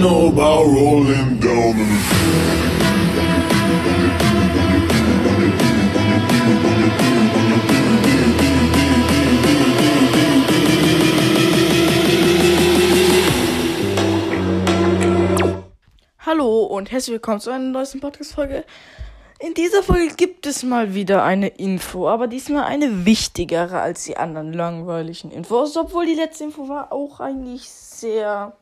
know about rolling down the Hallo und herzlich willkommen zu einer neuesten Podcast-Folge. In dieser Folge gibt es mal wieder eine Info, aber diesmal eine wichtigere als die anderen langweiligen Infos, obwohl die letzte Info war auch eigentlich sehr,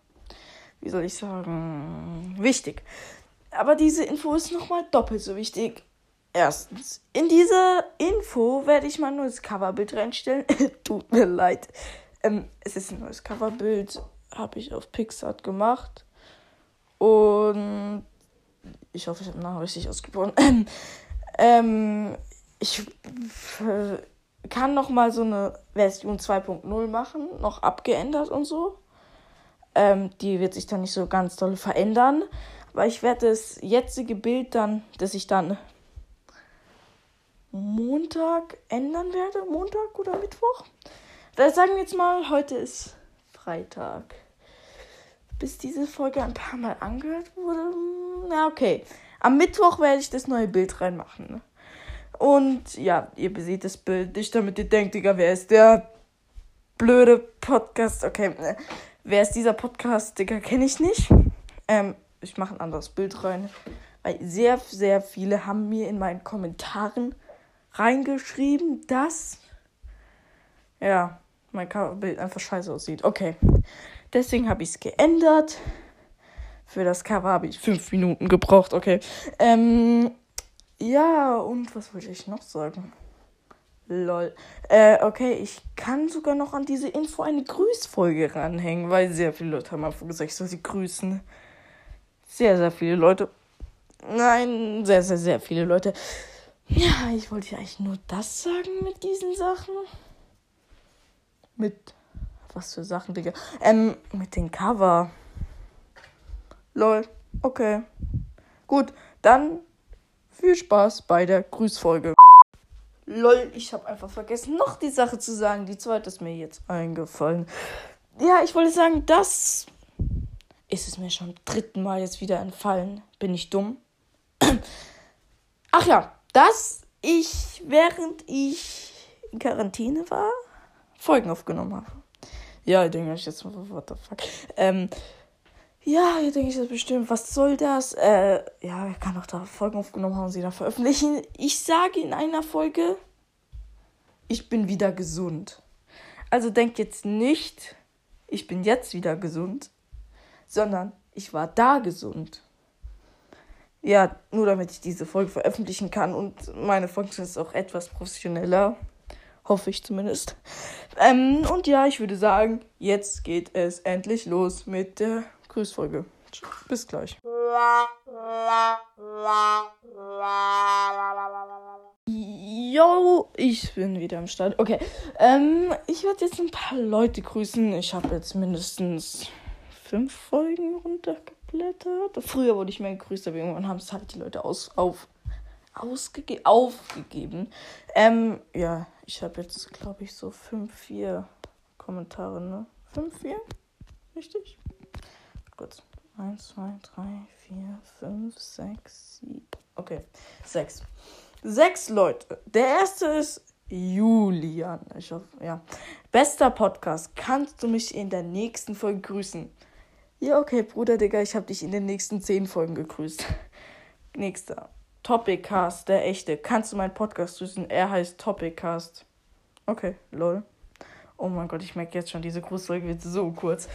wie soll ich sagen, wichtig. Aber diese Info ist nochmal doppelt so wichtig. Erstens, in dieser Info werde ich mal nur das Coverbild reinstellen. Tut mir leid. Ähm, es ist ein neues Coverbild, habe ich auf Pixart gemacht. Und ich hoffe, ich habe Namen richtig ausgesprochen. ähm, ich äh, kann noch mal so eine Version 2.0 machen, noch abgeändert und so. Ähm, die wird sich dann nicht so ganz doll verändern. Aber ich werde das jetzige Bild dann, das ich dann Montag ändern werde. Montag oder Mittwoch? Da sagen wir jetzt mal, heute ist Freitag bis diese Folge ein paar Mal angehört wurde. Na, okay. Am Mittwoch werde ich das neue Bild reinmachen. Und ja, ihr seht das Bild nicht, damit ihr denkt, Digga, wer ist der blöde Podcast? Okay, ne. wer ist dieser Podcast? Digga, kenne ich nicht. Ähm, ich mache ein anderes Bild rein. Weil sehr, sehr viele haben mir in meinen Kommentaren reingeschrieben, dass ja, mein Coverbild einfach scheiße aussieht. Okay. Deswegen habe ich es geändert. Für das Cover habe ich fünf Minuten gebraucht, okay. Ähm, ja, und was wollte ich noch sagen? Lol. Äh, okay, ich kann sogar noch an diese Info eine Grüßfolge ranhängen, weil sehr viele Leute haben einfach gesagt, ich soll sie grüßen. Sehr, sehr viele Leute. Nein, sehr, sehr, sehr viele Leute. Ja, ich wollte ja eigentlich nur das sagen mit diesen Sachen. Mit was für Sachen, Digga. Ähm, mit dem Cover. Lol. Okay. Gut, dann viel Spaß bei der Grüßfolge. Lol, ich habe einfach vergessen, noch die Sache zu sagen. Die zweite ist mir jetzt eingefallen. Ja, ich wollte sagen, das ist es mir schon dritten Mal jetzt wieder entfallen. Bin ich dumm? Ach ja, dass ich, während ich in Quarantäne war, Folgen aufgenommen habe. Ja, ich denke ich jetzt, what the fuck. Ähm, ja, hier denke ich das bestimmt, was soll das? Äh, ja, ich kann doch da Folgen aufgenommen haben und sie dann veröffentlichen. Ich sage in einer Folge, ich bin wieder gesund. Also denkt jetzt nicht, ich bin jetzt wieder gesund, sondern ich war da gesund. Ja, nur damit ich diese Folge veröffentlichen kann und meine Folge ist auch etwas professioneller. Hoffe ich zumindest. Ähm, und ja, ich würde sagen, jetzt geht es endlich los mit der Grüßfolge. Bis gleich. Yo, ich bin wieder am Start. Okay, ähm, ich werde jetzt ein paar Leute grüßen. Ich habe jetzt mindestens fünf Folgen runtergeblättert. Früher wurde ich mehr gegrüßt, aber irgendwann haben es halt die Leute aus, auf, ausgege aufgegeben. Ähm, ja, ich habe jetzt, glaube ich, so fünf, vier Kommentare, ne? Fünf, vier? Richtig? Gut. Eins, zwei, drei, vier, fünf, sechs, sieben. Okay, sechs. Sechs Leute. Der erste ist Julian. Ich hoffe, ja. Bester Podcast. Kannst du mich in der nächsten Folge grüßen? Ja, okay, Bruder, Digga, ich habe dich in den nächsten zehn Folgen gegrüßt. Nächster. Topiccast, der echte. Kannst du meinen Podcast grüßen? Er heißt Topiccast. Okay, lol. Oh mein Gott, ich merke jetzt schon, diese Grußfolge wird so kurz.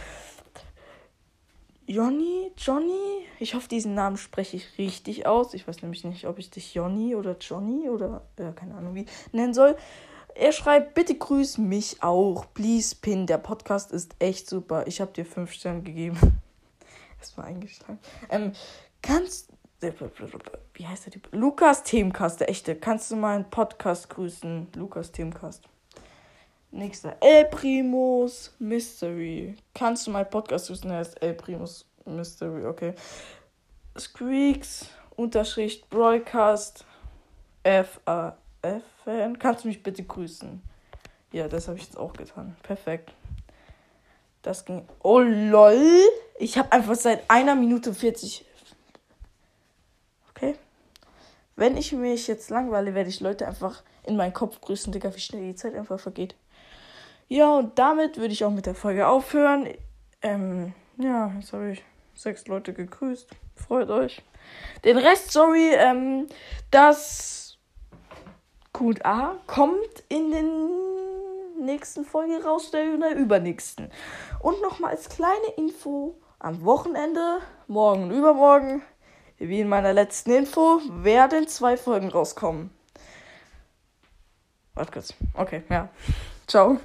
Jonny, Johnny, ich hoffe, diesen Namen spreche ich richtig aus. Ich weiß nämlich nicht, ob ich dich Jonny oder Johnny oder, ja, keine Ahnung wie, nennen soll. Er schreibt, bitte grüß mich auch. Please, Pin. Der Podcast ist echt super. Ich habe dir fünf Sterne gegeben. Erstmal eingeschlagen. Ähm, kannst. Wie heißt der Typ? Lukas Themencast, der echte. Kannst du meinen Podcast grüßen? Lukas Themencast. Nächster. El Primus Mystery. Kannst du meinen Podcast grüßen? Er ist El Primus Mystery, okay. Squeaks, Unterschrift, Broadcast, F-A-F-N. Kannst du mich bitte grüßen? Ja, das habe ich jetzt auch getan. Perfekt. Das ging. Oh lol. Ich habe einfach seit einer Minute 40. Okay. Wenn ich mich jetzt langweile, werde ich Leute einfach in meinen Kopf grüßen, Digga, wie schnell die Zeit einfach vergeht. Ja, und damit würde ich auch mit der Folge aufhören. Ähm, ja, jetzt habe ich sechs Leute gegrüßt. Freut euch. Den Rest, sorry, ähm, das QA kommt in den nächsten Folge raus oder in der übernächsten. Und nochmal als kleine Info, am Wochenende, morgen und übermorgen, wie in meiner letzten Info, werden zwei Folgen rauskommen. Warte kurz. Okay, ja. Ciao.